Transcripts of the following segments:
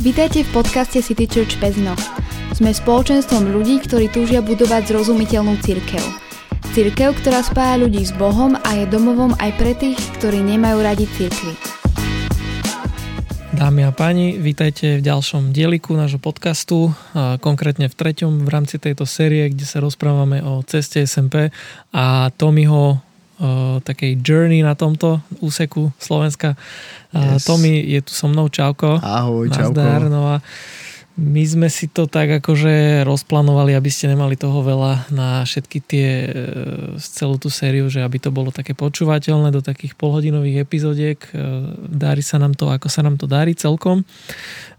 Vítajte v podcaste City Church Pezno. Sme spoločenstvom ľudí, ktorí túžia budovať zrozumiteľnú církev. Církev, ktorá spája ľudí s Bohom a je domovom aj pre tých, ktorí nemajú radi církvy. Dámy a páni, vítajte v ďalšom dieliku nášho podcastu, konkrétne v treťom v rámci tejto série, kde sa rozprávame o ceste SMP a Tomiho takej journey na tomto úseku Slovenska. Yes. Tomi je tu so mnou, čauko. Ahoj, čauko. No a my sme si to tak akože rozplánovali, aby ste nemali toho veľa na všetky tie, e, celú tú sériu, že aby to bolo také počúvateľné do takých polhodinových epizódiek. E, darí sa nám to, ako sa nám to darí celkom.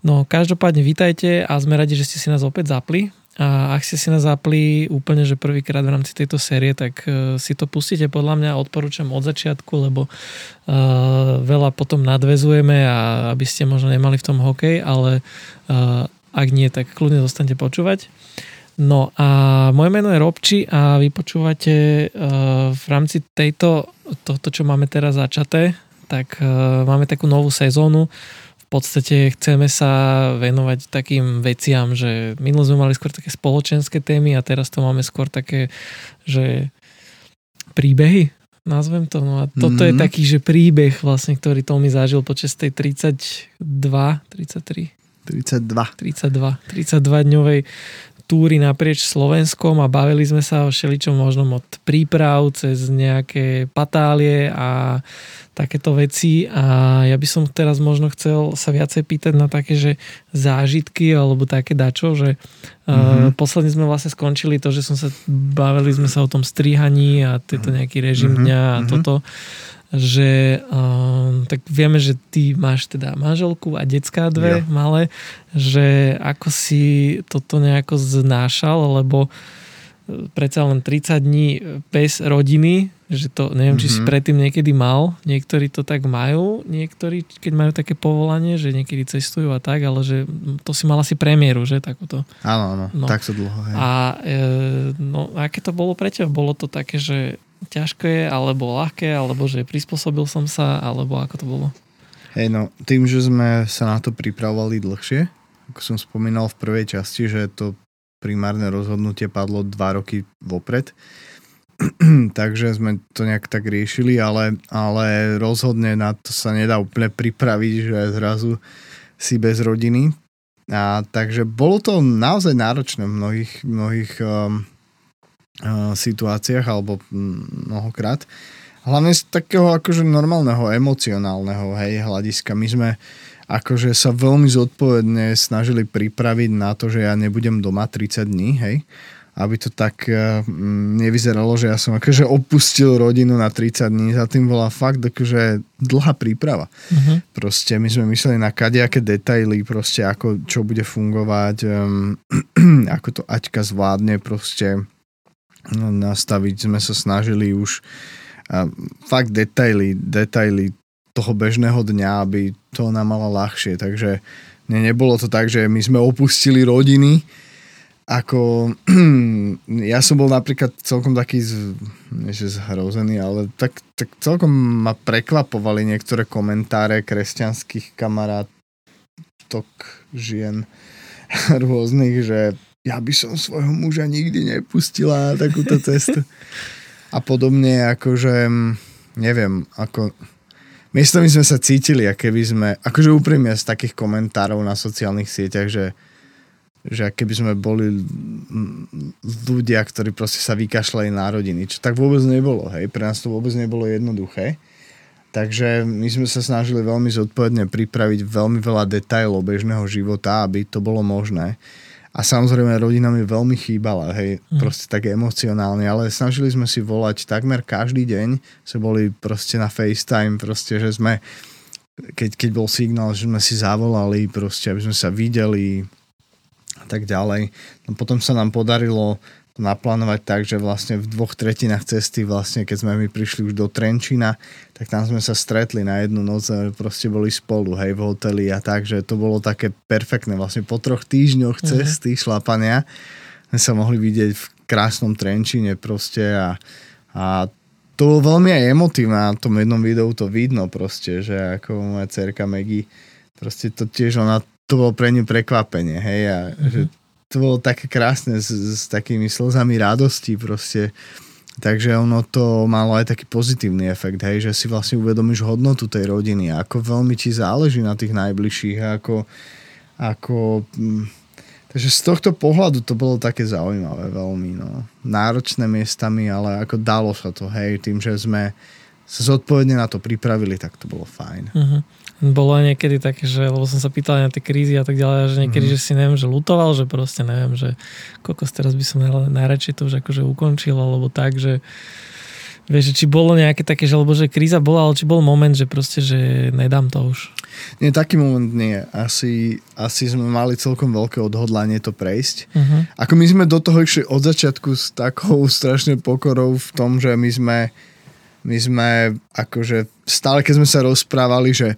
No každopádne vítajte a sme radi, že ste si nás opäť zapli a ak ste si nás zapli úplne, že prvýkrát v rámci tejto série, tak uh, si to pustíte podľa mňa, odporúčam od začiatku, lebo uh, veľa potom nadvezujeme a aby ste možno nemali v tom hokej, ale uh, ak nie, tak kľudne zostanete počúvať. No a moje meno je Robči a vy počúvate uh, v rámci tejto, tohto, čo máme teraz začaté, tak máme takú novú sezónu, podstate chceme sa venovať takým veciam, že minulo sme mali skôr také spoločenské témy a teraz to máme skôr také, že príbehy, nazvem to. No a toto mm-hmm. je mhm. taký, že príbeh vlastne, ktorý Tomi zažil počas tej 32, 33? 32. 32, 32 dňovej túry naprieč Slovenskom a bavili sme sa o všeličom možnom od príprav cez nejaké patálie a takéto veci a ja by som teraz možno chcel sa viacej pýtať na také, že zážitky alebo také dačo, že mm-hmm. uh, posledne sme vlastne skončili to, že som sa bavili sme sa o tom strihaní a tieto nejaký režim mm-hmm. dňa a mm-hmm. toto že um, tak vieme, že ty máš teda manželku a decká dve jo. malé, že ako si toto nejako znášal, lebo e, predsa len 30 dní bez rodiny, že to, neviem, mm-hmm. či si mhm. predtým niekedy mal, niektorí to tak majú, niektorí, keď majú také povolanie, že niekedy cestujú a tak, ale že to si mal asi premiéru, že takúto. Áno, áno, no. tak sa dlho. Hej. A e, no, aké to bolo pre teba? Bolo to také, že ťažké, alebo ľahké, alebo že prispôsobil som sa, alebo ako to bolo? Hej, no, tým, že sme sa na to pripravovali dlhšie, ako som spomínal v prvej časti, že to primárne rozhodnutie padlo dva roky vopred, takže sme to nejak tak riešili, ale, ale rozhodne na to sa nedá úplne pripraviť, že zrazu si bez rodiny. A takže bolo to naozaj náročné v mnohých, mnohých um, situáciách alebo mnohokrát. Hlavne z takého akože normálneho, emocionálneho hej, hľadiska. My sme akože sa veľmi zodpovedne snažili pripraviť na to, že ja nebudem doma 30 dní, hej aby to tak nevyzeralo, že ja som akože opustil rodinu na 30 dní. Za tým bola fakt akože dlhá príprava. Uh-huh. Proste my sme mysleli na kadejaké detaily, proste ako, čo bude fungovať, um, ako to Aťka zvládne, proste nastaviť sme sa snažili už fakt detaily, detaily toho bežného dňa, aby to nám mala ľahšie. Takže ne, nebolo to tak, že my sme opustili rodiny, ako ja som bol napríklad celkom taký z, že zhrozený, ale tak, tak celkom ma prekvapovali niektoré komentáre kresťanských kamarátok žien rôznych, že ja by som svojho muža nikdy nepustila takúto cestu. A podobne, akože, neviem, ako... Miesto my sme sa cítili, a keby sme, akože úprimne z takých komentárov na sociálnych sieťach, že, že keby sme boli ľudia, ktorí proste sa vykašľali na rodiny, čo tak vôbec nebolo, hej, pre nás to vôbec nebolo jednoduché. Takže my sme sa snažili veľmi zodpovedne pripraviť veľmi veľa detajlov bežného života, aby to bolo možné. A samozrejme rodina mi veľmi chýbala, hej, mm. proste tak emocionálne, ale snažili sme si volať takmer každý deň, sme boli proste na FaceTime, proste, že sme, keď, keď bol signál, že sme si zavolali, proste, aby sme sa videli a tak ďalej. No potom sa nám podarilo naplánovať tak, že vlastne v dvoch tretinách cesty, vlastne keď sme my prišli už do Trenčina, tak tam sme sa stretli na jednu noc a proste boli spolu, hej, v hoteli a tak, že to bolo také perfektné. Vlastne po troch týždňoch mhm. cesty mm-hmm. šlapania sme sa mohli vidieť v krásnom Trenčine proste a, a to bolo veľmi aj emotívne, na tom jednom videu to vidno proste, že ako moja cerka Maggie, proste to tiež ona to bolo pre ňu prekvapenie, hej, a mm-hmm. že to bolo také krásne s, s takými slzami radosti proste. Takže ono to malo aj taký pozitívny efekt, hej, že si vlastne uvedomíš hodnotu tej rodiny, ako veľmi ti záleží na tých najbližších, ako, ako hm, takže z tohto pohľadu to bolo také zaujímavé veľmi, no. Náročné miestami, ale ako dalo sa to, hej, tým, že sme sa zodpovedne na to pripravili, tak to bolo fajn. Uh-huh bolo aj niekedy také, že, lebo som sa pýtal na tie krízy a tak ďalej, že niekedy, mm-hmm. že si neviem, že lutoval, že proste neviem, že kokos teraz by som najradšej to už akože ukončil, alebo tak, že vieš, že či bolo nejaké také, že, lebo že kríza bola, ale či bol moment, že proste, že nedám to už. Nie, taký moment nie. Asi, asi sme mali celkom veľké odhodlanie to prejsť. Uh-huh. Ako my sme do toho išli od začiatku s takou strašne pokorou v tom, že my sme my sme akože stále, keď sme sa rozprávali, že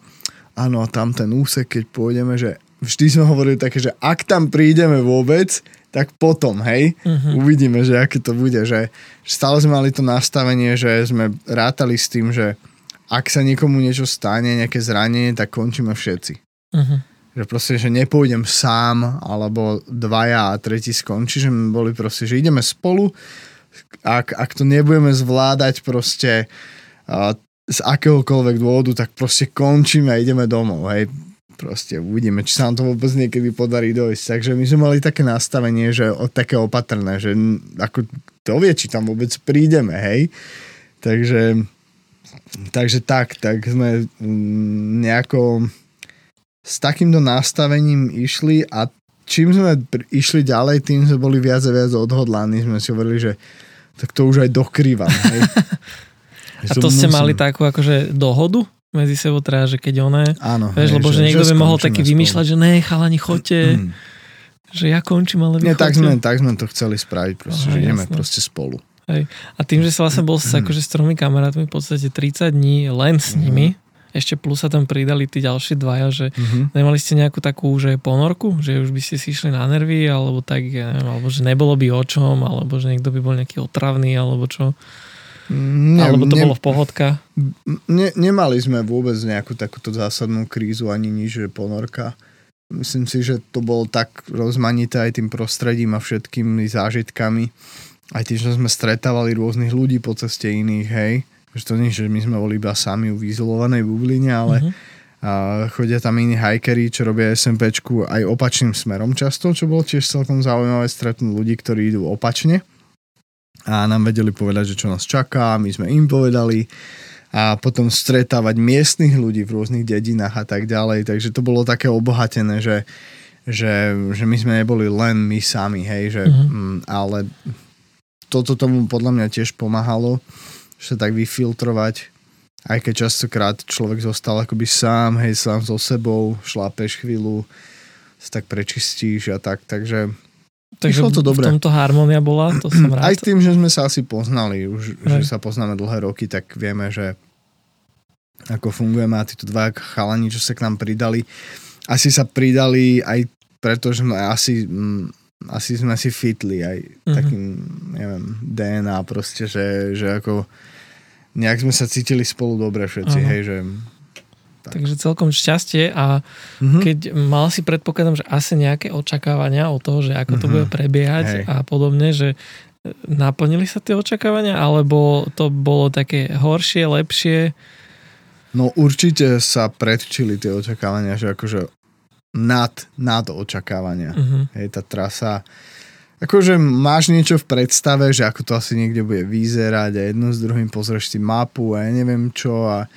áno, tam ten úsek, keď pôjdeme, že vždy sme hovorili také, že ak tam prídeme vôbec, tak potom, hej, uh-huh. uvidíme, že aké to bude, že stále sme mali to nastavenie, že sme rátali s tým, že ak sa niekomu niečo stane, nejaké zranenie, tak končíme všetci. Uh-huh. Že proste, že nepôjdem sám, alebo dvaja a tretí skončí, že my boli proste, že ideme spolu, ak, ak to nebudeme zvládať proste uh, z akéhokoľvek dôvodu, tak proste končíme a ideme domov, hej. Proste uvidíme, či sa nám to vôbec niekedy podarí dojsť. Takže my sme mali také nastavenie, že od také opatrné, že ako to vie, či tam vôbec prídeme, hej. Takže, takže tak, tak sme mm, nejako s takýmto nastavením išli a čím sme išli ďalej, tým sme boli viac a viac odhodlaní. Sme si hovorili, že tak to už aj dokrývam. Hej. A to ste musím... mali takú akože dohodu medzi sebou, teda, že keď oné... Áno. Vieš, hej, lebo že, že niekto by mohol taký spolu. vymýšľať, že ne, chalani, chodte, mm. že ja končím, ale vy Nie, tak sme, tak sme to chceli spraviť, proste, Aha, že ideme jasné. proste spolu. Hej. A tým, že sa vlastne bol s, akože, s tromi kamarátmi v podstate 30 dní len s nimi, ešte plus sa tam pridali tí ďalší dvaja, že mm-hmm. nemali ste nejakú takú že ponorku, že už by ste si išli na nervy, alebo tak, ja neviem, alebo že nebolo by o čom, alebo že niekto by bol nejaký otravný, alebo čo. Ne, Alebo to ne, bolo v pohodka? Ne, nemali sme vôbec nejakú takúto zásadnú krízu, ani nič, že ponorka. Myslím si, že to bolo tak rozmanité aj tým prostredím a všetkými zážitkami. Aj tým, že sme stretávali rôznych ľudí po ceste iných, hej. Že to nie, že my sme boli iba sami v izolovanej bubline, ale uh-huh. a chodia tam iní hajkery, čo robia SMPčku aj opačným smerom často, čo bolo tiež celkom zaujímavé stretnúť ľudí, ktorí idú opačne a nám vedeli povedať, že čo nás čaká, my sme im povedali a potom stretávať miestnych ľudí v rôznych dedinách a tak ďalej, takže to bolo také obohatené, že, že, že my sme neboli len my sami, hej, že, mm-hmm. ale toto tomu podľa mňa tiež pomáhalo, sa tak vyfiltrovať, aj keď častokrát človek zostal akoby sám, hej, sám so sebou, šlápeš chvíľu, sa tak prečistíš a tak, takže Takže to dobre. v tomto harmonia bola, to som rád. Aj tým, že sme sa asi poznali, už, že sa poznáme dlhé roky, tak vieme, že ako fungujeme a títo dva chalani, čo sa k nám pridali, asi sa pridali aj preto, že sme asi, mm, asi sme si fitli aj mm-hmm. takým, neviem, DNA proste, že, že ako nejak sme sa cítili spolu dobre všetci, uh-huh. hej, že tak. Takže celkom šťastie a mm-hmm. keď mal si predpokladám, že asi nejaké očakávania o toho, že ako to mm-hmm. bude prebiehať Hej. a podobne, že naplnili sa tie očakávania, alebo to bolo také horšie, lepšie? No určite sa predčili tie očakávania, že akože nad, nad očakávania. Mm-hmm. Hej, tá trasa akože máš niečo v predstave, že ako to asi niekde bude vyzerať a jedno s druhým pozrieš si mapu a ja neviem čo a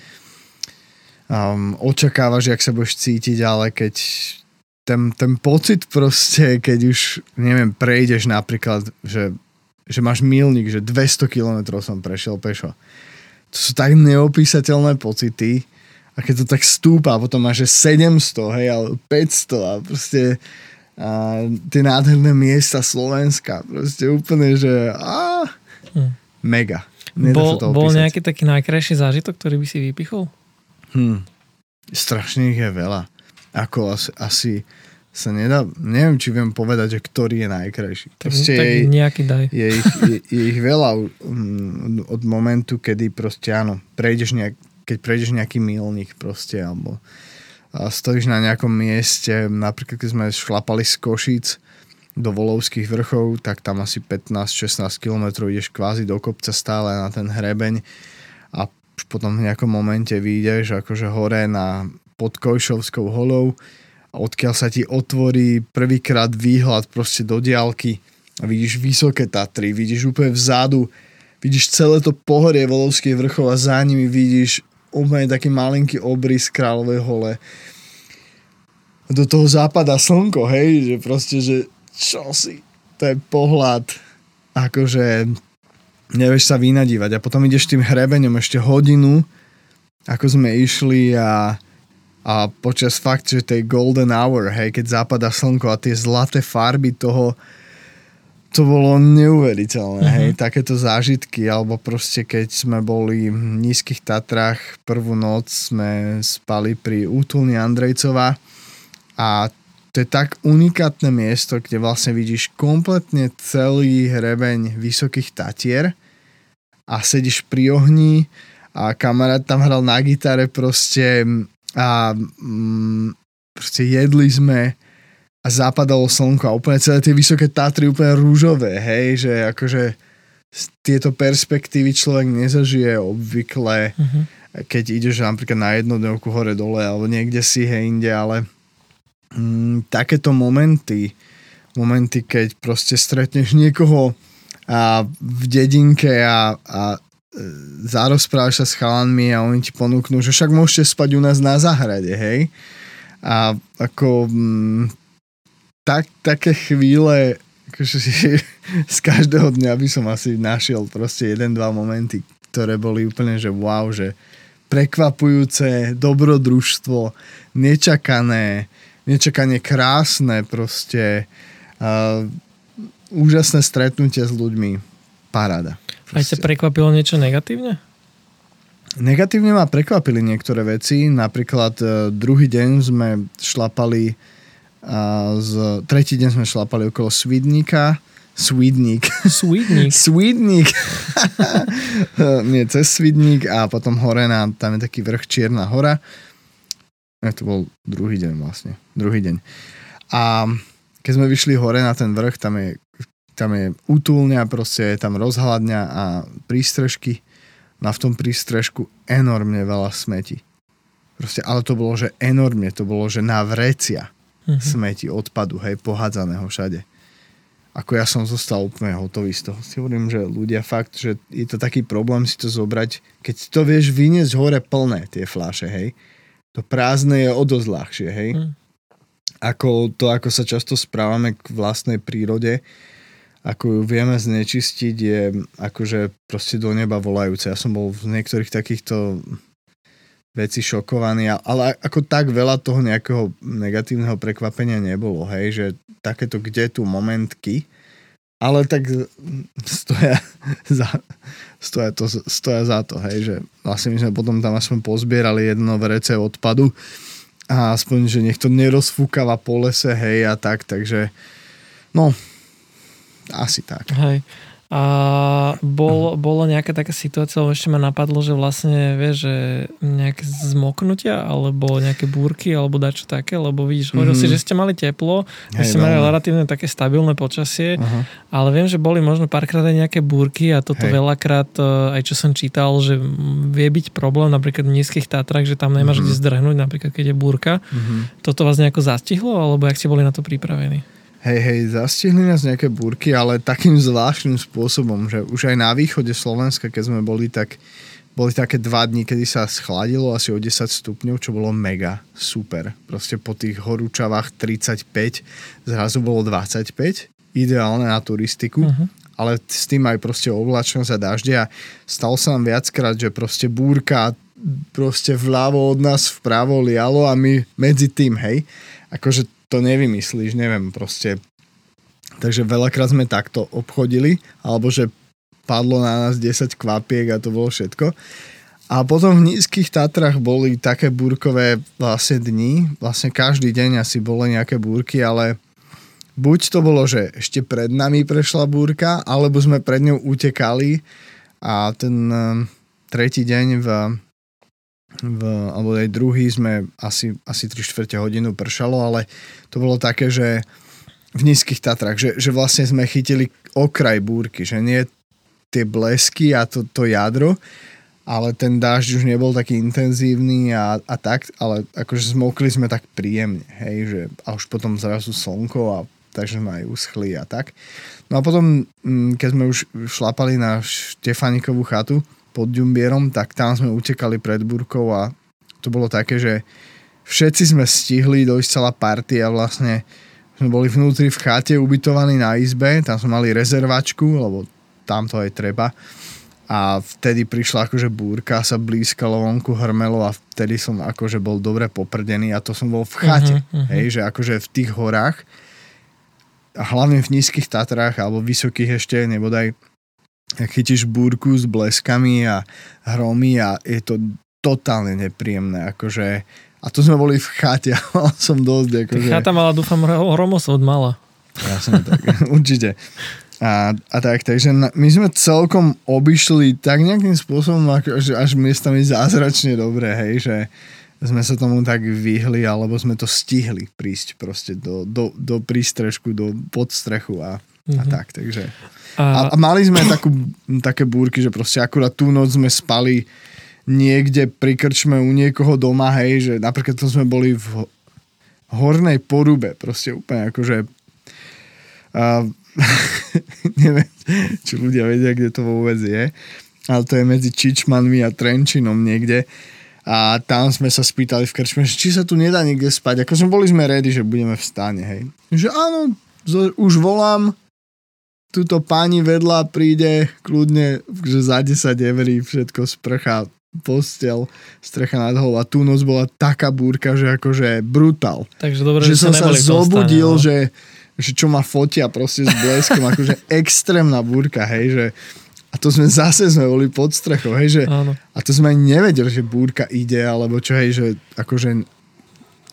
um, očakávaš, jak sa budeš cítiť, ale keď ten, ten pocit proste, keď už, neviem, prejdeš napríklad, že, že máš milník, že 200 km som prešiel pešo. To sú tak neopísateľné pocity a keď to tak stúpa, potom máš, že 700, hej, ale 500 a proste a tie nádherné miesta Slovenska, proste úplne, že á, hm. mega. bol, bol nejaký taký najkrajší zážitok, ktorý by si vypichol? Hm. Strašne ich je veľa. Ako asi, asi sa nedá, neviem, či viem povedať, že ktorý je najkrajší. Proste tak je, nejaký daj. Je ich, je, je ich veľa um, od momentu, kedy proste áno, prejdeš nejak, keď prejdeš nejaký milník proste, alebo a stojíš na nejakom mieste, napríklad keď sme šlapali z Košic do Volovských vrchov, tak tam asi 15-16 km ideš kvázi do kopca stále na ten hrebeň a potom v nejakom momente vyjdeš akože hore na pod Kojšovskou holou odkiaľ sa ti otvorí prvýkrát výhľad proste do diálky a vidíš vysoké Tatry, vidíš úplne vzadu, vidíš celé to pohorie Volovských vrchov a za nimi vidíš úplne taký malinký obrys Kráľovej hole. Do toho západa slnko, hej, že proste, že čo si, to je pohľad, akože nevieš sa vynadívať a potom ideš tým hrebeňom ešte hodinu, ako sme išli a, a počas fakt, že tej golden hour, hej, keď západa slnko a tie zlaté farby toho, to bolo neuveriteľné, uh-huh. hej, takéto zážitky, alebo proste keď sme boli v nízkych Tatrách, prvú noc sme spali pri útulni Andrejcova a to je tak unikátne miesto, kde vlastne vidíš kompletne celý hrebeň Vysokých Tatier a sedíš pri ohni a kamarát tam hral na gitare proste a mm, proste jedli sme a zapadalo slnko a úplne celé tie vysoké Tatry úplne rúžové, hej, že akože tieto perspektívy človek nezažije obvykle, uh-huh. keď ideš napríklad na jednodňovku hore dole alebo niekde si hej inde, ale mm, takéto momenty, momenty, keď proste stretneš niekoho a v dedinke a, a e, zarozprávaš sa s chalanmi a oni ti ponúknú, že však môžete spať u nás na zahrade, hej. A ako mm, tak, také chvíle, akože z každého dňa by som asi našiel proste jeden, dva momenty, ktoré boli úplne, že wow, že prekvapujúce, dobrodružstvo, nečakané, nečakane krásne proste, uh, úžasné stretnutie s ľuďmi, paráda. Aj ťa prekvapilo niečo negatívne? Negatívne ma prekvapili niektoré veci, napríklad uh, druhý deň sme šlapali a z, tretí deň sme šlapali okolo Svidníka. Svidník. Svidník. Svidník. Nie, cez Svidník a potom hore na, tam je taký vrch Čierna hora. Ja, to bol druhý deň vlastne. Druhý deň. A keď sme vyšli hore na ten vrch, tam je, tam je útulňa, proste je tam rozhľadňa a prístrežky. Na v tom prístrežku enormne veľa smeti. Proste, ale to bolo, že enormne, to bolo, že na vrecia mm-hmm. smeti, odpadu, hej, pohádzaného všade. Ako ja som zostal úplne hotový z toho. Si hovorím, že ľudia fakt, že je to taký problém si to zobrať, keď to vieš vyniesť hore plné tie fláše, hej. To prázdne je o dosť ľahšie, hej. Mm. Ako to, ako sa často správame k vlastnej prírode, ako ju vieme znečistiť, je akože proste do neba volajúce. Ja som bol v niektorých takýchto veci šokovaní, ale ako tak veľa toho nejakého negatívneho prekvapenia nebolo, hej, že takéto kde tu momentky, ale tak stoja za, stoja, to, stoja za to, hej, že vlastne my sme potom tam aspoň pozbierali jedno vrece odpadu a aspoň, že nech to nerozfúkava po lese, hej, a tak, takže no, asi tak. Hej. A bol, bolo nejaká taká situácia, lebo ešte ma napadlo, že vlastne, vieš, že nejaké zmoknutia, alebo nejaké búrky, alebo dačo také, lebo vidíš, hovoril mm-hmm. si, že ste mali teplo, že ste mali relatívne také stabilné počasie, uh-huh. ale viem, že boli možno párkrát aj nejaké búrky a toto Hej. veľakrát, e, aj čo som čítal, že vie byť problém napríklad v nízkych Tatrách, že tam nemáš mm-hmm. kde zdrhnúť, napríklad keď je búrka. Mm-hmm. Toto vás nejako zastihlo, alebo jak ste boli na to pripravení? Hej, hej, zastihli nás nejaké búrky, ale takým zvláštnym spôsobom, že už aj na východe Slovenska, keď sme boli, tak boli také dva dní, kedy sa schladilo asi o 10 stupňov, čo bolo mega super. Proste po tých horúčavách 35 zrazu bolo 25, ideálne na turistiku. Uh-huh. Ale s tým aj proste oblačnosť a dažde a stalo sa nám viackrát, že proste búrka proste vľavo od nás vpravo lialo a my medzi tým, hej. Akože to nevymyslíš, neviem proste. Takže veľakrát sme takto obchodili, alebo že padlo na nás 10 kvapiek a to bolo všetko. A potom v nízkych Tatrach boli také búrkové vlastne dni, vlastne každý deň asi boli nejaké búrky, ale buď to bolo, že ešte pred nami prešla búrka, alebo sme pred ňou utekali a ten uh, tretí deň v, v, alebo aj druhý sme asi, asi 3 čtvrte hodinu pršalo, ale to bolo také, že v nízkych Tatrách, že, že vlastne sme chytili okraj búrky, že nie tie blesky a to, to jadro, ale ten dážď už nebol taký intenzívny a, a tak, ale akože zmokli sme tak príjemne, hej, že a už potom zrazu slnko a takže sme aj uschli a tak. No a potom, mm, keď sme už šlapali na Štefanikovú chatu pod Ďumbierom, tak tam sme utekali pred búrkou a to bolo také, že všetci sme stihli dojsť celá partia vlastne sme boli vnútri v chate ubytovaní na izbe, tam sme mali rezervačku, lebo tam to aj treba a vtedy prišla akože búrka, sa blízkalo vonku hrmelo a vtedy som akože bol dobre poprdený a to som bol v chate, uh-huh, uh-huh. hej, že akože v tých horách a hlavne v nízkych Tatrách alebo vysokých ešte, nebodaj chytíš búrku s bleskami a hromy a je to totálne nepríjemné, akože a tu sme boli v chate a mal som dosť akože... Chata mala, dúfam, hromosvod mala. Ja som tak, určite. A, a tak, takže my sme celkom obišli tak nejakým spôsobom, že až miestami zázračne dobré, hej, že sme sa tomu tak vyhli, alebo sme to stihli prísť proste do, do, do prístrežku, do podstrechu a, mm-hmm. a mhm. tak, takže. A... a mali sme takú, také búrky, že proste akurát tú noc sme spali niekde pri krčme u niekoho doma, hej, že napríklad to sme boli v hornej porube, proste úplne akože a, neviem, či ľudia vedia, kde to vôbec je, ale to je medzi Čičmanmi a Trenčinom niekde a tam sme sa spýtali v krčme, či sa tu nedá niekde spať. Ako sme boli sme ready, že budeme v stane, hej. Že áno, už volám, túto pani vedľa príde kľudne, že za 10 eur všetko sprcha, postel, strecha nad hlavou a tú noc bola taká búrka, že akože brutál. Takže dobre, že, že som sa zobudil, stane, no? že že čo ma fotia proste s bleskom, akože extrémna búrka, hej, že a to sme zase sme boli pod strechou, hej, že Áno. a to sme ani nevedeli, že búrka ide, alebo čo, hej, že akože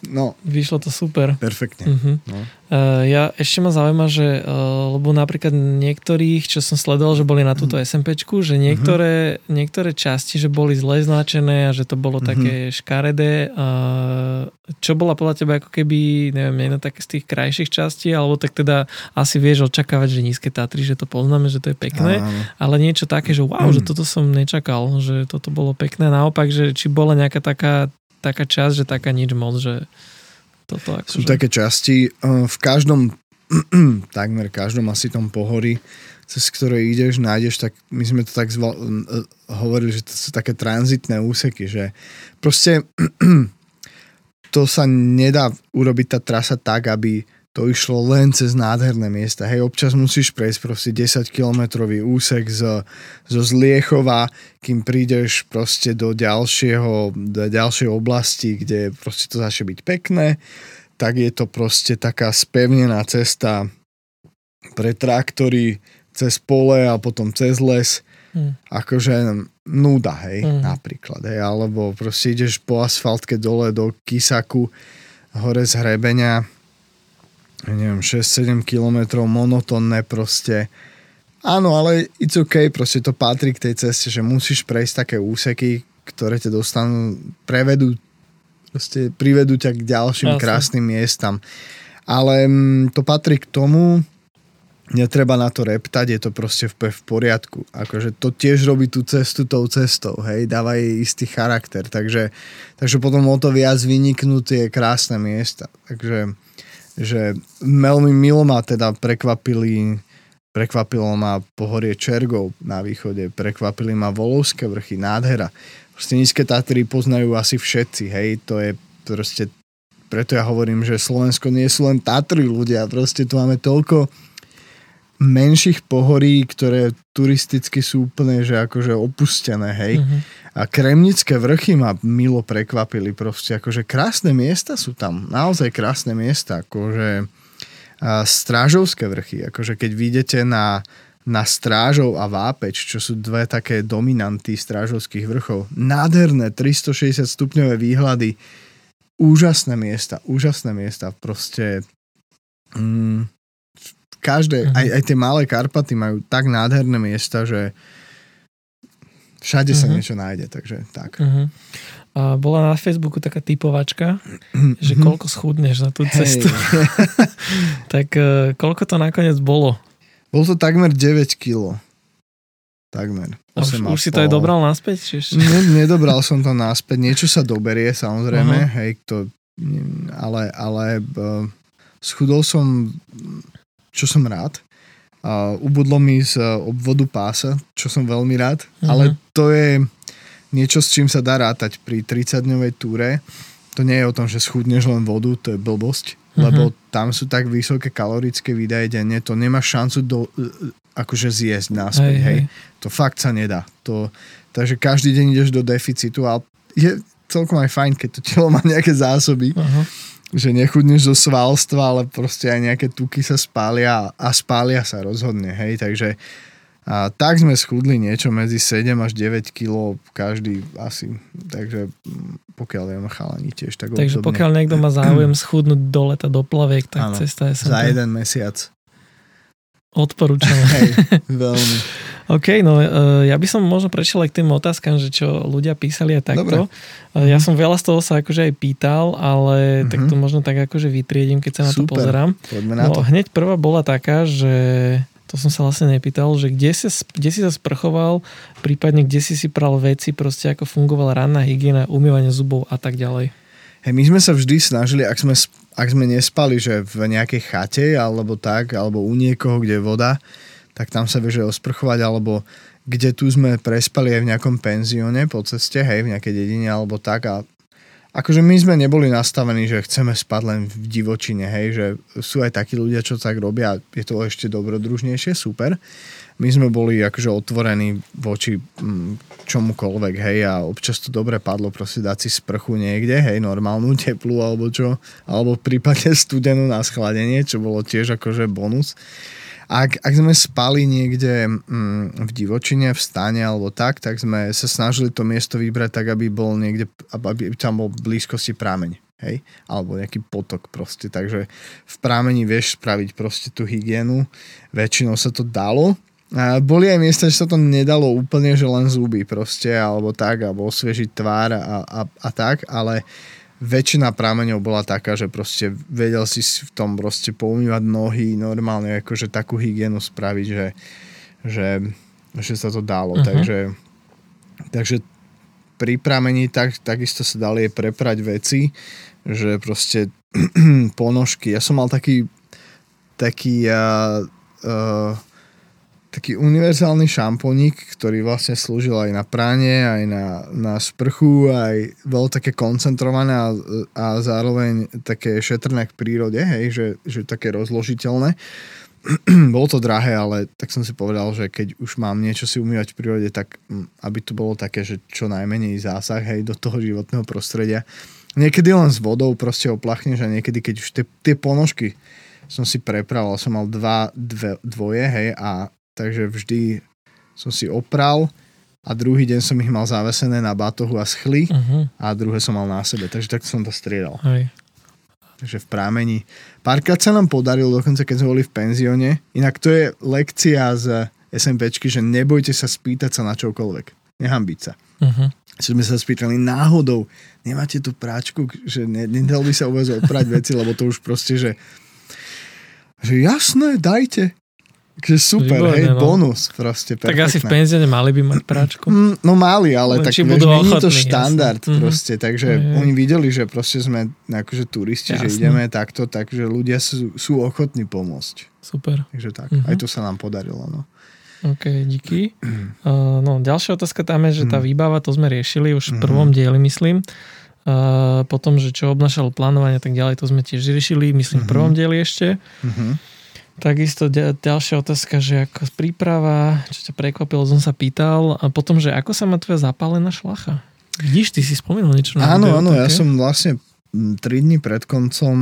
no. Vyšlo to super. Perfektne. Uh-huh. No. Uh, ja ešte ma zaujíma, že uh, lebo napríklad niektorých, čo som sledoval, že boli na túto SMPčku, že niektoré, uh-huh. niektoré časti, že boli zle značené a že to bolo uh-huh. také škaredé. Uh, čo bola podľa teba ako keby, neviem, jedna také z tých krajších častí, alebo tak teda asi vieš očakávať, že nízke Tatry, že to poznáme, že to je pekné, uh-huh. ale niečo také, že wow, uh-huh. že toto som nečakal, že toto bolo pekné. Naopak, že či bola nejaká taká, taká časť, že taká nič moc, že toto ako, Sú také časti, eh, v každom, takmer každom asi tom pohorí, cez ktoré ideš, nájdeš, tak my sme to tak zval, eh, hovorili, že to sú také tranzitné úseky, že proste to sa nedá urobiť tá trasa tak, aby to išlo len cez nádherné miesta. Hej, občas musíš prejsť proste 10 kilometrový úsek z, zo Zliechova, kým prídeš proste do ďalšieho, do ďalšej oblasti, kde proste to začne byť pekné, tak je to proste taká spevnená cesta pre traktory cez pole a potom cez les. Hmm. Akože núda, hej, hmm. napríklad, hej, alebo proste ideš po asfaltke dole do Kisaku, hore z hrebenia, neviem, 6-7 kilometrov monotónne proste. Áno, ale it's okay, proste to patrí k tej ceste, že musíš prejsť také úseky, ktoré ťa dostanú, prevedú, proste privedú ťa k ďalším Jasne. krásnym miestam. Ale mm, to patrí k tomu, netreba na to reptať, je to proste v, v poriadku. Akože to tiež robí tú cestu tou cestou, hej, dáva jej istý charakter, takže, takže potom o to viac vyniknú tie krásne miesta. Takže že veľmi milo ma teda prekvapili prekvapilo ma pohorie Čergov na východe, prekvapili ma Volovské vrchy, nádhera. Proste nízke Tatry poznajú asi všetci, hej, to je proste, preto ja hovorím, že Slovensko nie sú len Tatry ľudia, proste tu máme toľko menších pohorí, ktoré turisticky sú úplne, že akože opustené, hej. Mm-hmm. A Kremnické vrchy ma milo prekvapili proste, akože krásne miesta sú tam, naozaj krásne miesta, akože a Strážovské vrchy, akože keď vidíte na, na Strážov a Vápeč, čo sú dve také dominanty Strážovských vrchov, nádherné 360 stupňové výhľady, úžasné miesta, úžasné miesta, proste mm, každé, uh-huh. aj, aj tie malé Karpaty majú tak nádherné miesta, že všade uh-huh. sa mhm. niečo nájde, takže tak. Uh-huh. A bola na Facebooku taká typovačka, že Mhm. koľko schudneš na tú cestu. tak e, koľko to nakoniec bolo? Bol to takmer 9 kg. Takmer. A už, 8,5. už si to aj dobral naspäť? Ne, nedobral som to naspäť. Niečo sa doberie, samozrejme. Aha. Hej, to, ale, ale uh, schudol som, čo som rád. Uh, ubudlo mi z uh, obvodu pása, čo som veľmi rád. Mhm. Ale to je niečo, s čím sa dá rátať pri 30-dňovej túre. To nie je o tom, že schudneš len vodu, to je blbosť. Mhm. Lebo tam sú tak vysoké kalorické výdaje denne, to nemáš šancu do, uh, akože zjesť náspäť. Hej, Hej, hej. To fakt sa nedá. To, takže každý deň ideš do deficitu a je celkom aj fajn, keď to telo má nejaké zásoby, Aha. Že nechudneš zo svalstva, ale proste aj nejaké tuky sa spália a spália sa rozhodne, hej, takže a tak sme schudli niečo medzi 7 až 9 kg každý asi, takže mm, pokiaľ viem chalani tiež tak Takže obdobne. pokiaľ niekto má záujem schudnúť do leta do plaviek, tak Áno. cesta je sem za jeden mesiac. odporúčaná. Hej, veľmi. OK, no e, ja by som možno prešiel aj k tým otázkam, že čo ľudia písali aj takto. E, Ja som veľa z toho sa akože aj pýtal, ale Mhm. tak to možno tak akože vytriedím, keď sa na to Super. pozerám. Poďme na No to. hneď prvá bola taká, že to som sa vlastne nepýtal, že kde si, kde si sa sprchoval, prípadne kde si si pral veci, proste ako fungovala ranná hygiena, umývanie zubov a tak ďalej. Hej, my sme sa vždy snažili, ak sme, ak sme nespali, že v nejakej chate alebo tak, alebo u niekoho, kde je voda, tak tam sa vieš osprchovať, alebo kde tu sme prespali aj v nejakom penzióne po ceste, hej, v nejakej dedine alebo tak a akože my sme neboli nastavení, že chceme spať len v divočine, hej, že sú aj takí ľudia, čo tak robia, je to ešte dobrodružnejšie, super. My sme boli akože otvorení voči mm, čomukoľvek, hej, a občas to dobre padlo proste dať si sprchu niekde, hej, normálnu, teplú alebo čo, alebo v prípade studenú na schladenie, čo bolo tiež akože bonus. Ak, ak sme spali niekde mm, v divočine, v stane alebo tak, tak sme sa snažili to miesto vybrať tak, aby bol niekde, aby tam bol blízkosti prámeň. Hej? Alebo nejaký potok proste. Takže v prámeni vieš spraviť proste tú hygienu. Väčšinou sa to dalo. A boli aj miesta, že sa to nedalo úplne, že len zuby proste, alebo tak, alebo osviežiť tvár a, a, a tak, ale väčšina prámeňov bola taká, že proste vedel si v tom proste poumývať nohy normálne, akože takú hygienu spraviť, že, že, že sa to dalo. Mhm. Takže, takže pri pramení tak, takisto sa dali preprať veci, že proste ponožky. Ja som mal taký taký uh, uh, taký univerzálny šamponík, ktorý vlastne slúžil aj na pranie, aj na, na sprchu, aj bolo také koncentrované a, a zároveň také šetrné k prírode, hej, že, že také rozložiteľné. bolo to drahé, ale tak som si povedal, že keď už mám niečo si umývať v prírode, tak mm, aby to bolo také, že čo najmenej zásah hej, do toho životného prostredia. Niekedy len s vodou proste oplachneš a niekedy, keď už tie, tie ponožky som si prepravoval, som mal dva, dve, dvoje, hej, a takže vždy som si opral a druhý deň som ich mal zavesené na batohu a schly Uh-huh. a druhé som mal na sebe, takže tak som to striedal. Hej. Takže v prámení. Párkrát sa nám podarilo, dokonca keď sme boli v penzióne, inak to je lekcia z SMPčky, že nebojte sa spýtať sa na čokoľvek. Nehambiť sa. Uh-huh. Sme sa spýtali náhodou, nemáte tu práčku, že ne, nedal by sa vôbec odprať veci, lebo to už proste, že že jasné, dajte. Takže super, Výborné, hej, no. bonus proste, Tak perfektné. asi v penzióne mali by mať práčku. Mm, No mali, ale Len tak vieš, budú není to ochotní, štandard jasné. Mhm. proste, takže hej. oni videli, že proste sme akože turisti, že Jasné. ideme takto, takže ľudia sú, sú ochotní pomôcť. Super. Takže tak, Mhm. aj to sa nám podarilo, no. OK, díky. Uh, no, ďalšia otázka tam je, že tá Mhm. výbava, to sme riešili už v prvom dieli, myslím. Uh, potom, že čo obnašalo plánovanie a tak ďalej, to sme tiež riešili, myslím, v prvom dieli ešte. Mhm. Takisto ďa- ďalšia otázka, že ako príprava, čo ťa prekvapilo, som sa pýtal. A potom, že ako sa má tvoja zapálená šlacha? Vidíš, ty si spomínal niečo na Áno, áno, ja som vlastne 3 dní pred koncom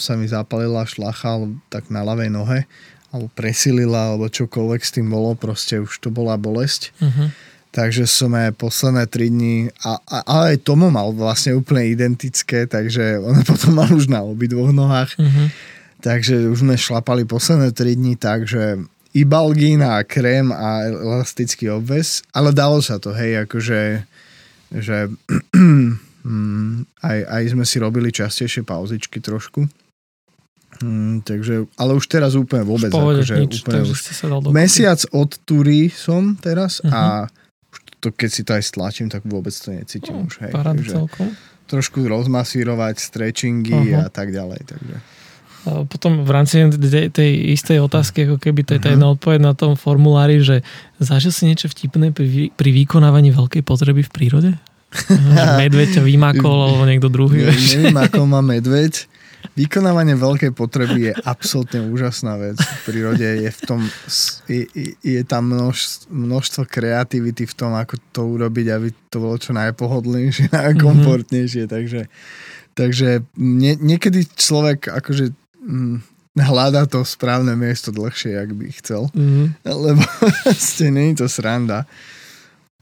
sa mi zapalila šlacha tak na ľavej nohe alebo presilila, alebo čokoľvek s tým bolo, proste už to bola bolesť. Uh-huh. Takže som aj posledné 3 dní, a, a, ale aj Tomo mal vlastne úplne identické, takže on potom mal už na obidvoch nohách. Uh-huh. Takže už sme šlapali posledné 3 dní, takže ibalgín a krém a elastický obves, ale dalo sa to, hej, akože že Mm, aj, aj sme si robili častejšie pauzičky trošku. Mm, takže, ale už teraz úplne vôbec. pohode, akože nič, úplne už, sa dal mesiac od túry som teraz Mhm. a už to, keď si to aj stlačím, tak vôbec to necítim No, už. Hej. Takže celkom. trošku rozmasírovať, stretchingy Aha. a tak ďalej. Takže. A potom v rámci tej, tej istej otázky, ako keby to je tá Mhm. jedna odpoveď na tom formulári, že zažil si niečo vtipné pri, pri vykonávaní veľkej potreby v prírode? medveď ťa vymakol alebo niekto druhý. Vieš. neviem, ako má medveď. Vykonávanie veľkej potreby je absolútne úžasná vec. V prírode je v tom, je, je- tam množ, množstvo kreativity v tom, ako to urobiť, aby to bolo čo najpohodlnejšie, najkomfortnejšie. Takže, takže nie, niekedy človek akože mm, hľadá to správne miesto dlhšie, ak by chcel Mhm. lebo ste nie je to sranda.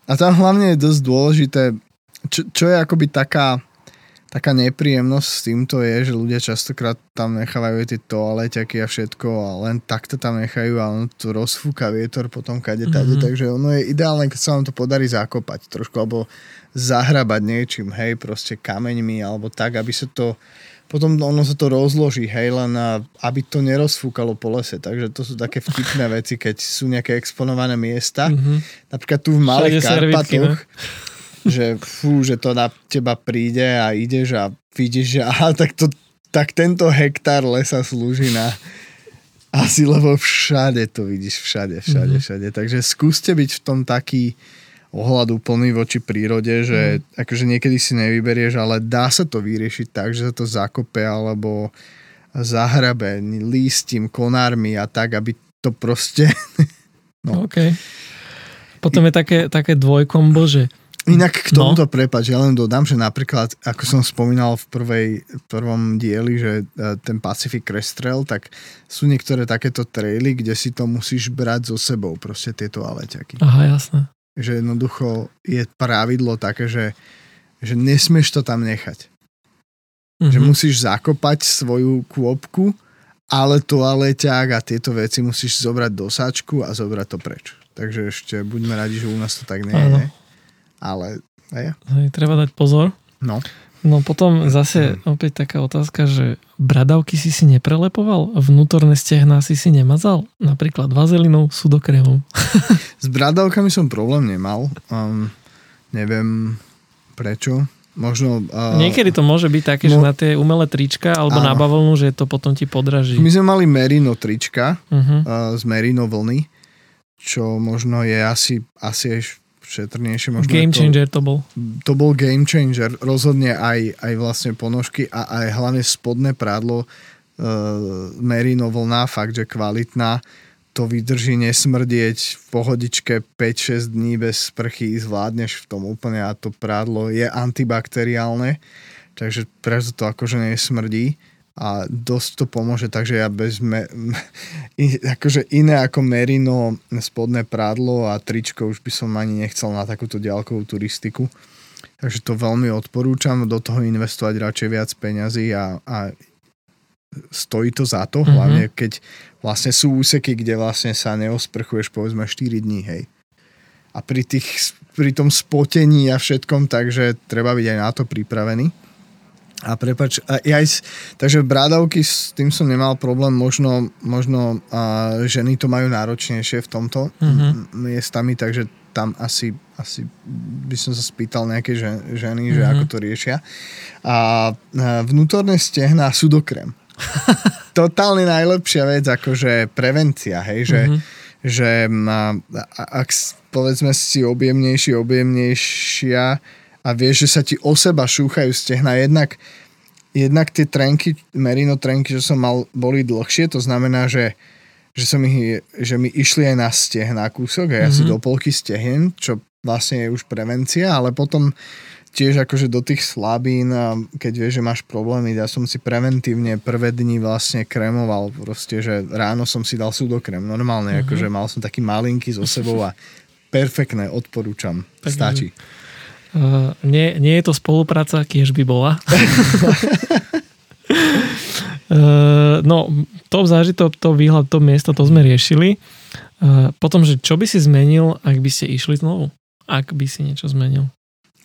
A tam hlavne je dosť dôležité, čo, čo je akoby taká, taká nepríjemnosť s týmto je, že ľudia častokrát tam nechávajú tie toaleťaky a všetko a len takto tam nechajú a on to rozfúka vietor potom kade tade, Mhm. takže ono je ideálne, keď sa vám to podarí zakopať trošku alebo zahrabať niečím, hej, proste kameňmi alebo tak, aby sa to potom ono sa to rozloží, hej, len a, aby to nerozfúkalo po lese. Takže to sú také vtipné veci, keď sú nejaké exponované miesta. Mhm. Napríklad tu v Malých Karpatoch, že fú, že to na teba príde a ideš a vidíš, že aha, tak, to, tak tento hektár lesa slúži na asi, lebo všade to vidíš, všade, všade, Mhm. všade. Takže skúste byť v tom taký ohľadu plný voči prírode, že Mhm. akože niekedy si nevyberieš, ale dá sa to vyriešiť tak, že sa to zakope alebo zahrabe lístím, konármi a tak, aby to proste... No. OK. Potom je také, také dvojkombo, že Inak k No. tomuto, no. prepač, ja len dodám, že napríklad, ako som spomínal v prvej, v prvom dieli, že e, ten Pacific Crest Trail, tak sú niektoré takéto traily, kde si to musíš brať so sebou, proste tieto aleťaky. aha, jasné. Že jednoducho je pravidlo také, že, že nesmieš to tam nechať. Mhm. Že musíš zakopať svoju kôpku, ale toaleťák a tieto veci musíš zobrať do sáčku a zobrať to preč. Takže ešte buďme radi, že u nás to tak nie je. Ale. Hej, treba dať pozor. no. No potom zase opäť taká otázka, že bradavky si si neprelepoval? Vnútorné stehná si si nemazal? Napríklad vazelinou, sudokrémom. S bradavkami som problém nemal. Um, neviem prečo. Možno... Uh, Niekedy to môže byť také, že no- na tie umelé trička alebo na Áno. bavlnu, že to potom ti podraží. My sme mali merino trička Uh-huh. uh, z merino vlny, čo možno je asi, asi šetrnejšie. Možno Game to, changer to bol. to bol game changer. Rozhodne aj, aj vlastne ponožky a aj hlavne spodné prádlo uh, merino vlna, fakt, že kvalitná. To vydrží nesmrdieť v pohodičke 5-6 dní bez sprchy, zvládneš v tom úplne a to prádlo je antibakteriálne, takže preto to akože nesmrdí a dosť to pomôže, takže ja bez me, akože iné ako merino spodné prádlo a tričko už by som ani nechcel na takúto ďalkovú turistiku. Takže to veľmi odporúčam, do toho investovať radšej viac peňazí a, a stojí to za to, Mhm. hlavne keď vlastne sú úseky, kde vlastne sa neosprchuješ povedzme 4 dní, hej. A pri, tých, pri tom spotení a všetkom, takže treba byť aj na to pripravený. A prepač, a ja aj, takže brádavky s tým som nemal problém, možno, možno a ženy to majú náročnejšie v tomto Mhm. mm-hmm. miestami, takže tam asi, asi by som sa spýtal nejaké žen, ženy, že Mhm. ako to riešia. A, a vnútorné stehná sudokrem. Totálne najlepšia vec, akože prevencia, hej, že, Mhm. že a, a, ak povedzme si objemnejší, objemnejšia a vieš, že sa ti o seba šúchajú stehna, jednak, jednak tie trenky, merino trenky, čo som mal, boli dlhšie, to znamená, že že, som ich, že mi išli aj na stehná kúsok, aj asi Mhm. do polky stehen, čo vlastne je už prevencia, ale potom tiež akože do tých slabín, a keď vieš, že máš problémy, ja som si preventívne prvé dni vlastne kremoval, proste, že ráno som si dal sudokrem, normálne, Mhm. akože mal som taký malinký so sebou a perfektné, odporúčam, Takže- stačí. Uh, nie, nie je to spolupráca, kiež by bola. uh, no, top zážitok, to výhľad, to miesto, to sme riešili. Uh, potom, že čo by si zmenil, ak by ste išli znovu? Ak by si niečo zmenil?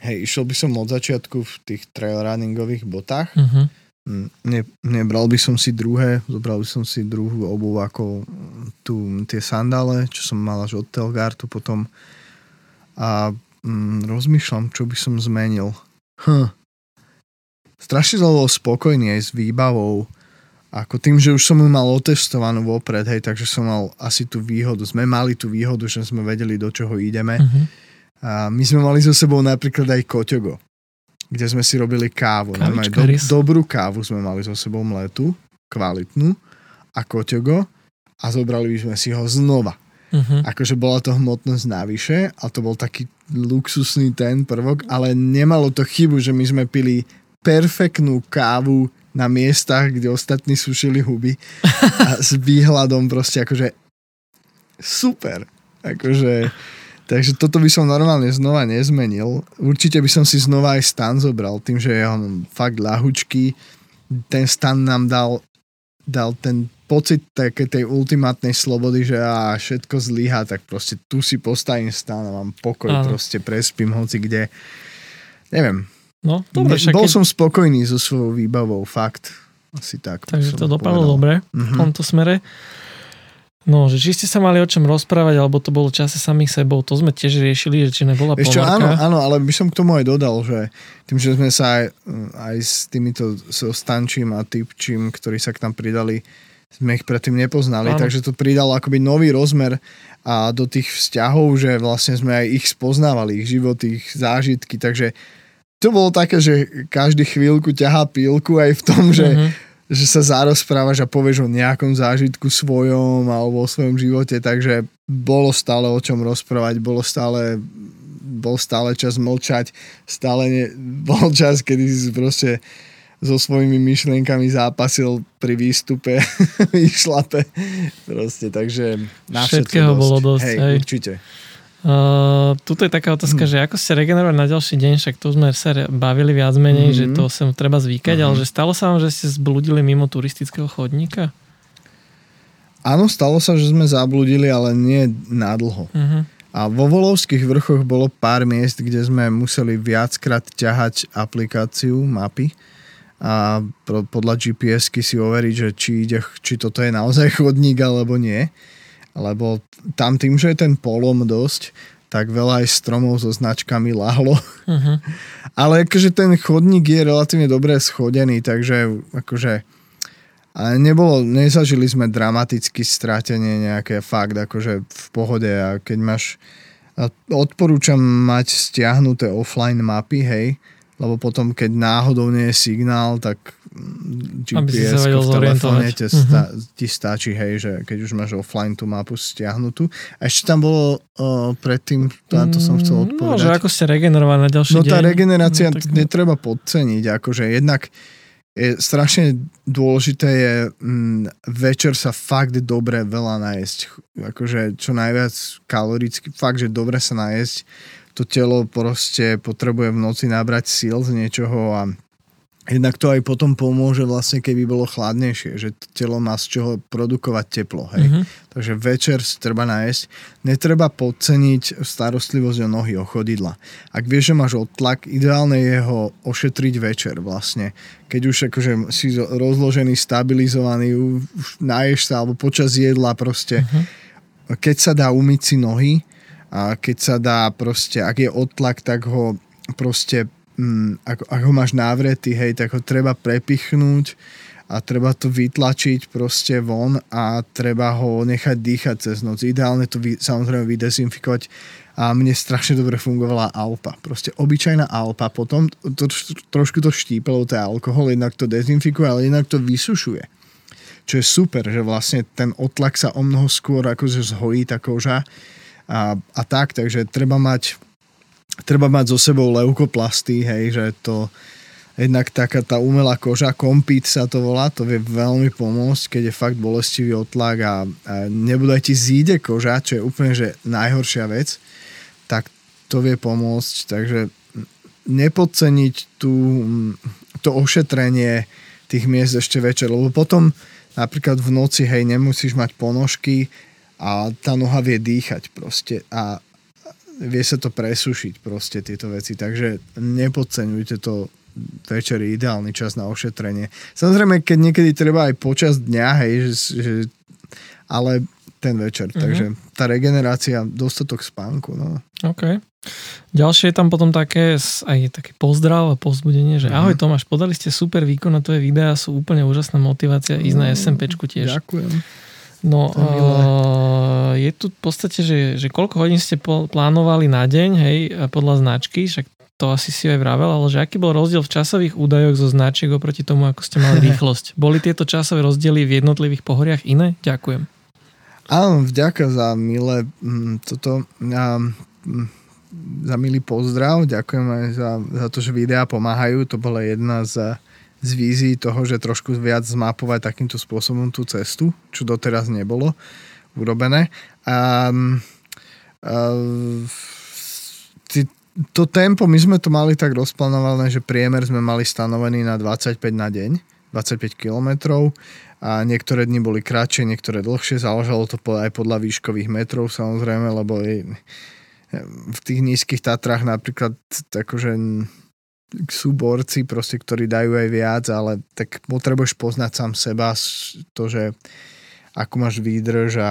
hej, išiel by som od začiatku v tých trail runningových botách. Uh-huh. Ne, nebral by som si druhé, zobral by som si druhú obu ako tu tie sandále, čo som mal až od Telgartu potom. A mm, rozmýšľam, čo by som zmenil. Hm. Strašne bol spokojný aj s výbavou. Ako tým, že už som ju mal otestovanú vopred, hej, takže som mal asi tú výhodu. Sme mali tú výhodu, že sme vedeli, do čoho ideme. Uh-huh. A my sme mali so sebou napríklad aj koťogo kde sme si robili kávu. do, dobrú kávu sme mali so sebou mletu, kvalitnú a koťogo a zobrali by sme si ho znova. Uh-huh. Akože bola to hmotnosť navyše a to bol taký luxusný ten prvok, ale nemalo to chybu, že my sme pili perfektnú kávu na miestach, kde ostatní sušili huby a s výhľadom proste akože super. Akože Takže toto by som normálne znova nezmenil. Určite by som si znova aj stan zobral, tým, že je on fakt ľahučký. Ten stan nám dal, dal ten pocit také tej ultimátnej slobody, že a všetko zlyha, tak proste tu si postavím stan a mám pokoj, Áno. proste prespím hoci kde. Neviem. No, dobre, ne, Bol som spokojný so svojou výbavou, fakt. Asi tak. Takže to dopadlo dobre mm-hmm. v mhm. tomto smere. No, že či ste sa mali o čom rozprávať, alebo to bolo čase samých sebou, to sme tiež riešili, že či nebola Ešte áno, áno, ale by som k tomu aj dodal, že tým, že sme sa aj, aj s týmito so Stančím a Typčím, ktorí sa k nám pridali, sme ich predtým nepoznali, áno. takže to pridalo akoby nový rozmer a do tých vzťahov, že vlastne sme aj ich spoznávali, ich život, ich zážitky, takže to bolo také, že každý chvíľku ťahá pílku aj v tom, že mm-hmm že sa zarozprávaš a povieš o nejakom zážitku svojom alebo o svojom živote, takže bolo stále o čom rozprávať, bolo stále bol stále čas mlčať, stále ne, bol čas, kedy si proste so svojimi myšlienkami zápasil pri výstupe, vyšlape, proste, takže na všetkého dosť. bolo dosť. Hej, hej. určite. Uh, tuto je taká otázka, hmm. že ako ste regenerovali na ďalší deň, však tu sme sa bavili viac menej, hmm. že to sa treba zvykať, hmm. ale že stalo sa vám, že ste zbludili mimo turistického chodníka? Áno, stalo sa, že sme zabludili, ale nie nádlho. Uh-huh. A vo Volovských vrchoch bolo pár miest, kde sme museli viackrát ťahať aplikáciu, mapy a podľa GPS-ky si overiť, že či, ide, či toto je naozaj chodník alebo nie lebo tam tým, že je ten polom dosť, tak veľa aj stromov so značkami lahlo. Uh-huh. Ale akože ten chodník je relatívne dobre schodený, takže akože a nebolo, nezažili sme dramaticky strátenie nejaké fakt akože v pohode a keď máš odporúčam mať stiahnuté offline mapy, hej, lebo potom keď náhodou nie je signál, tak GPS v telefóne ti, sta, uh-huh. ti stačí, hej, že keď už máš offline tú mapu stiahnutú. A ešte tam bolo uh, predtým, to, to som chcel mm, odpovedať. No, že ako ste regenerovali na ďalší no, deň. No tá regenerácia no, tak... netreba podceniť, akože jednak je strašne dôležité je m, mm, večer sa fakt dobre veľa najesť. Akože čo najviac kaloricky, fakt, že dobre sa najesť. To telo proste potrebuje v noci nabrať síl z niečoho a Jednak to aj potom pomôže vlastne, keby bolo chladnejšie, že telo má z čoho produkovať teplo. Hej? Mm-hmm. Takže večer si treba nájsť. Netreba podceniť starostlivosť o nohy, o chodidla. Ak vieš, že máš odtlak, ideálne je ho ošetriť večer vlastne. Keď už akože si rozložený, stabilizovaný, už náješ sa, alebo počas jedla proste. Mm-hmm. Keď sa dá umyť si nohy, a keď sa dá proste, ak je odtlak, tak ho proste mm, ako, ak ho máš návretý, hej, tak ho treba prepichnúť a treba to vytlačiť proste von a treba ho nechať dýchať cez noc. Ideálne to vy, samozrejme vydezinfikovať a mne strašne dobre fungovala Alpa. Proste obyčajná Alpa. Potom to, trošku to štípalo, to je alkohol, jednak to dezinfikuje, ale jednak to vysušuje. Čo je super, že vlastne ten otlak sa o mnoho skôr akože zhojí tá koža a, a tak, takže treba mať treba mať so sebou leukoplasty, hej, že to jednak taká tá umelá koža, kompít sa to volá, to vie veľmi pomôcť, keď je fakt bolestivý otlak a, a nebude ti zíde koža, čo je úplne že najhoršia vec, tak to vie pomôcť, takže nepodceniť tú, to ošetrenie tých miest ešte večer, lebo potom napríklad v noci, hej, nemusíš mať ponožky a tá noha vie dýchať proste a vie sa to presušiť proste tieto veci, takže nepodceňujte to večer je ideálny čas na ošetrenie. Samozrejme, keď niekedy treba aj počas dňa, hej, že, že, ale ten večer. Mm-hmm. Takže tá regenerácia, dostatok spánku. No. OK. Ďalšie je tam potom také, aj také pozdrav a pozbudenie, že mm-hmm. ahoj Tomáš, podali ste super výkon na tvoje videá, sú úplne úžasná motivácia ísť na SMPčku tiež. Ďakujem. No, uh, je tu v podstate, že, že koľko hodín ste plánovali na deň, hej, podľa značky, však to asi si aj vravel, ale že aký bol rozdiel v časových údajoch zo značiek oproti tomu, ako ste mali rýchlosť? Boli tieto časové rozdiely v jednotlivých pohoriach iné? Ďakujem. Áno, vďaka za milé mm, toto, a, mm, za milý pozdrav, ďakujem aj za, za to, že videá pomáhajú, to bola jedna z z vízií toho, že trošku viac zmapovať takýmto spôsobom tú cestu, čo doteraz nebolo urobené. A, a to tempo, my sme to mali tak rozplánované, že priemer sme mali stanovený na 25 na deň, 25 kilometrov a niektoré dni boli kratšie, niektoré dlhšie, záležalo to aj podľa výškových metrov samozrejme, lebo je, v tých nízkych Tatrách napríklad akože sú borci, proste, ktorí dajú aj viac, ale tak potrebuješ poznať sám seba, to, že ako máš výdrž a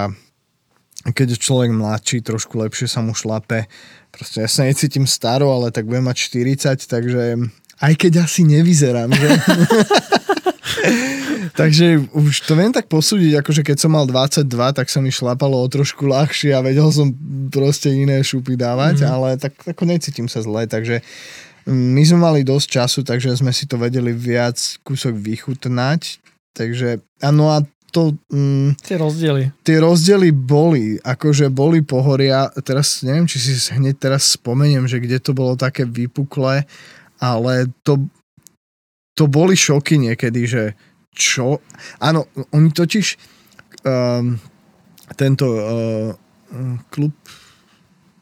keď je človek mladší, trošku lepšie sa mu šlape. Proste ja sa necítim staro, ale tak budem mať 40, takže aj keď asi nevyzerám, že? Takže už to viem tak posúdiť, akože keď som mal 22, tak sa mi šlapalo o trošku ľahšie a vedel som proste iné šupy dávať, mm. ale tak ako necítim sa zle, takže my sme mali dosť času, takže sme si to vedeli viac kúsok vychutnať. Takže, áno a to... Mm, tie rozdiely. Tie rozdiely boli, akože boli pohoria, teraz neviem, či si hneď teraz spomeniem, že kde to bolo také vypuklé, ale to, to boli šoky niekedy, že čo? Áno, oni totiž um, tento uh, klub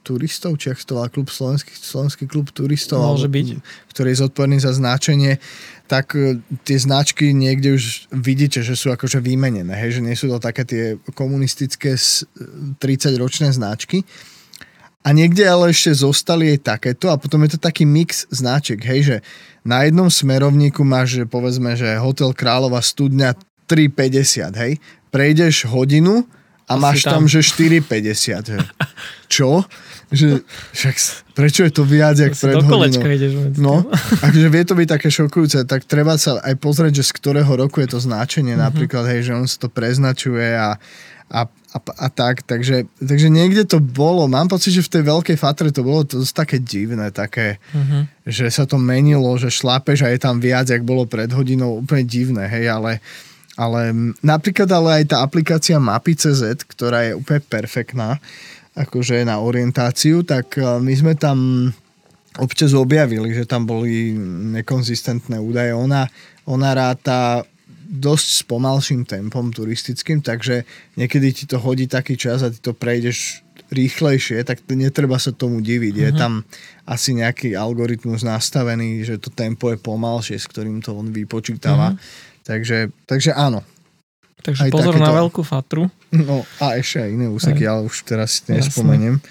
turistov, či ak to volá klub slovenský, slovenský klub turistov, Môže byť. ktorý je zodpovedný za značenie, tak e, tie značky niekde už vidíte, že sú akože vymenené, hej, že nie sú to také tie komunistické 30-ročné značky. A niekde ale ešte zostali aj takéto a potom je to taký mix značiek, hej, že na jednom smerovníku máš, že povedzme, že Hotel Kráľova studňa 3,50, hej, prejdeš hodinu a máš tam, tam že 4,50. Čo? Že, však, prečo je to viac, jak pred hodinou? ideš No, akože vie to byť také šokujúce, tak treba sa aj pozrieť, že z ktorého roku je to značenie, mm-hmm. napríklad, hej, že on sa to preznačuje a, a, a, a tak, takže, takže niekde to bolo, mám pocit, že v tej veľkej fatre to bolo to také divné, také, mm-hmm. že sa to menilo, že šlapeš a je tam viac, jak bolo pred hodinou, úplne divné, hej, ale ale napríklad ale aj tá aplikácia Mapy.cz, ktorá je úplne perfektná, akože na orientáciu, tak e, my sme tam občas objavili, že tam boli nekonzistentné údaje. Ona, ona ráta dosť s pomalším tempom turistickým, takže niekedy ti to hodí taký čas a ty to prejdeš rýchlejšie, tak netreba sa tomu diviť. Uh-huh. Je mhm. tam asi nejaký algoritmus nastavený, že to tempo je pomalšie, s ktorým to on vypočítava. Uh-huh. Takže, takže áno. Takže aj pozor takéto... na veľkú fatru. No a ešte aj iné úseky, ale už teraz si nespomeniem.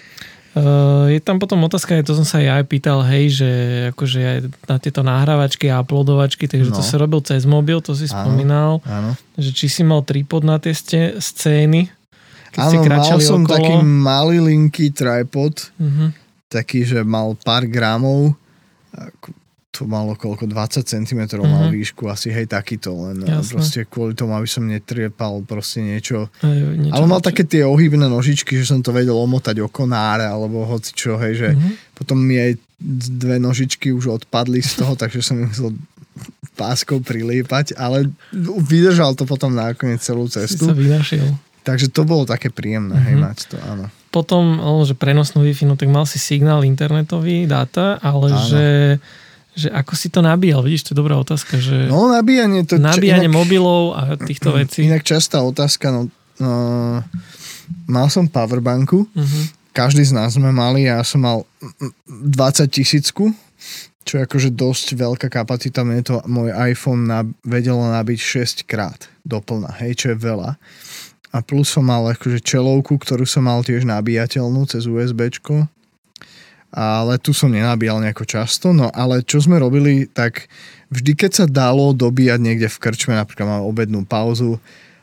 Uh, je tam potom otázka, to som sa aj ja pýtal, hej, že akože aj na tieto nahrávačky a uploadovačky, takže no. to sa robil cez mobil, to si áno, spomínal, áno. že či si mal tripod na tie ste, scény, keď áno, mal som okolo. taký malý linký tripod, uh-huh. taký, že mal pár gramov, to malo koľko, 20 cm mm-hmm. mal mhm. výšku, asi hej takýto, len eh, Jasne. proste kvôli tomu, aby som netriepal proste niečo. Aj, niečo Ale mal také tie ohybné nožičky, že som to vedel omotať o konáre, alebo hoci čo, hej, že mm-hmm. potom mi aj dve nožičky už odpadli z toho, takže som musel páskou prilípať, ale vydržal to potom nakoniec celú cestu. Si sa vynašiel. Takže to bolo také príjemné, mm-hmm. hej, mhm. mať to, áno. Potom, že prenosnú Wi-Fi, no tak mal si signál internetový, dáta, ale áno. že že ako si to nabíjal? Vidíš, to je dobrá otázka. Že no, nabíjanie to... Nabíjanie inak, mobilov a týchto vecí. Inak častá otázka, no, no mal som powerbanku, uh-huh. každý z nás sme mali, ja som mal 20 tisícku, čo je akože dosť veľká kapacita, mne to môj iPhone na, vedelo nabiť 6 krát doplna, hej, čo je veľa. A plus som mal akože čelovku, ktorú som mal tiež nabíjateľnú cez USBčko ale tu som nenabíjal nejako často, no ale čo sme robili, tak vždy keď sa dalo dobíjať niekde v krčme, napríklad mám obednú pauzu,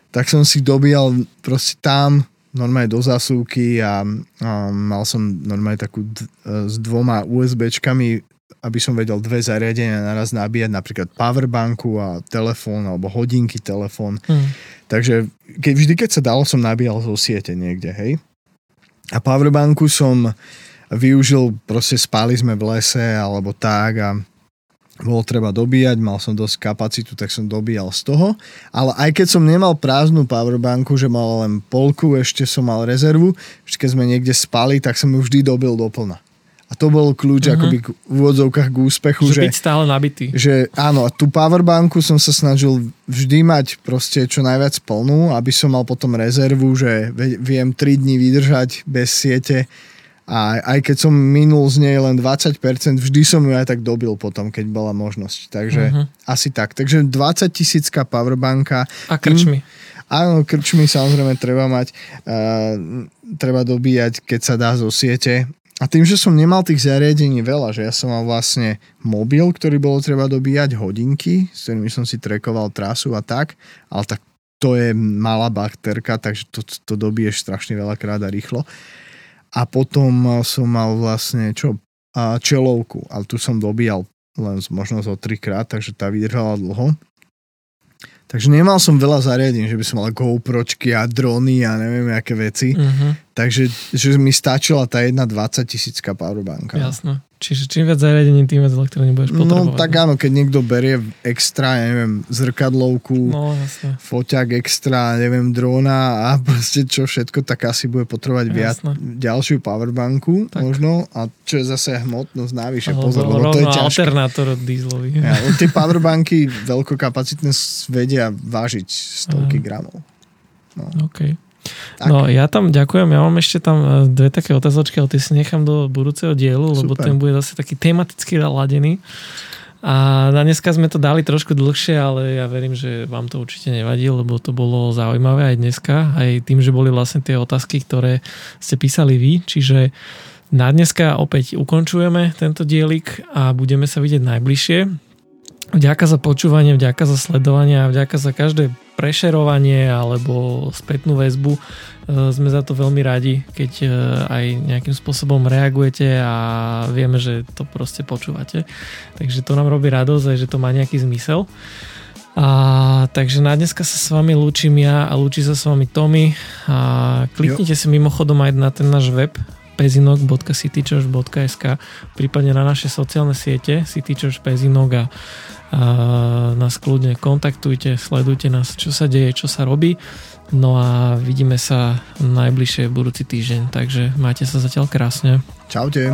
tak som si dobíjal proste tam normálne do zásuvky a, a mal som normálne takú d- s dvoma USBčkami, aby som vedel dve zariadenia naraz nabíjať, napríklad powerbanku a telefón, alebo hodinky telefón. Hmm. Takže keď, vždy, keď sa dalo, som nabíjal zo siete niekde, hej. A powerbanku som využil, proste spali sme v lese alebo tak a bolo treba dobíjať, mal som dosť kapacitu, tak som dobíjal z toho. Ale aj keď som nemal prázdnu powerbanku, že mal len polku, ešte som mal rezervu, vždy keď sme niekde spali, tak som ju vždy dobil doplna. A to bol kľúč uh-huh. akoby v úvodzovkách k úspechu. Že, že byť stále nabitý. Že áno, tú powerbanku som sa snažil vždy mať proste čo najviac plnú, aby som mal potom rezervu, že viem 3 dní vydržať bez siete a aj keď som minul z nej len 20%, vždy som ju aj tak dobil potom, keď bola možnosť. Takže uh-huh. asi tak. Takže 20 tisícka powerbanka. A krčmi. Áno, krčmi samozrejme treba mať. Uh, treba dobíjať, keď sa dá zo siete. A tým, že som nemal tých zariadení veľa, že ja som mal vlastne mobil, ktorý bolo treba dobíjať, hodinky, s ktorými som si trekoval trasu a tak, ale tak to je malá bakterka, takže to, to dobiješ strašne veľakrát a rýchlo a potom som mal vlastne čo, a čelovku, ale tu som dobíjal len možno zo trikrát, takže tá vydržala dlho. Takže nemal som veľa zariadení, že by som mal GoPročky a drony a neviem aké veci. Uh-huh. Takže že mi stačila tá jedna 20 tisícka powerbanka. Jasné. Čiže čím viac zariadení, tým viac elektriny budeš no, potrebovať. No tak áno, keď niekto berie extra, ja neviem, zrkadlovku, no, jasne. foťak extra, neviem, drona a proste čo všetko, tak asi bude potrebovať viac ďalšiu powerbanku tak. možno a čo je zase hmotnosť navyše, Aho, pozor, lebo to je ťažké. alternátor od dieselový. Ja, tie powerbanky veľkokapacitné vedia vážiť stovky gramov. No. Okay. Tak. No ja tam ďakujem, ja mám ešte tam e, dve také otázočky, ale ty si nechám do budúceho dielu, Super. lebo ten bude zase taký tematicky ladený. A na dneska sme to dali trošku dlhšie, ale ja verím, že vám to určite nevadí, lebo to bolo zaujímavé aj dneska, aj tým, že boli vlastne tie otázky, ktoré ste písali vy, čiže na dneska opäť ukončujeme tento dielik a budeme sa vidieť najbližšie. Vďaka za počúvanie, vďaka za sledovanie a vďaka za každé prešerovanie alebo spätnú väzbu. E, sme za to veľmi radi, keď e, aj nejakým spôsobom reagujete a vieme, že to proste počúvate. Takže to nám robí radosť aj, že to má nejaký zmysel. A, takže na dneska sa s vami lúčim ja a lúči sa s vami Tommy. A kliknite jo. si mimochodom aj na ten náš web pezinok.citychurch.sk prípadne na naše sociálne siete Citychurch Pezinok a a nás kľudne kontaktujte, sledujte nás, čo sa deje, čo sa robí. No a vidíme sa najbližšie budúci týždeň, takže majte sa zatiaľ krásne. Čaute.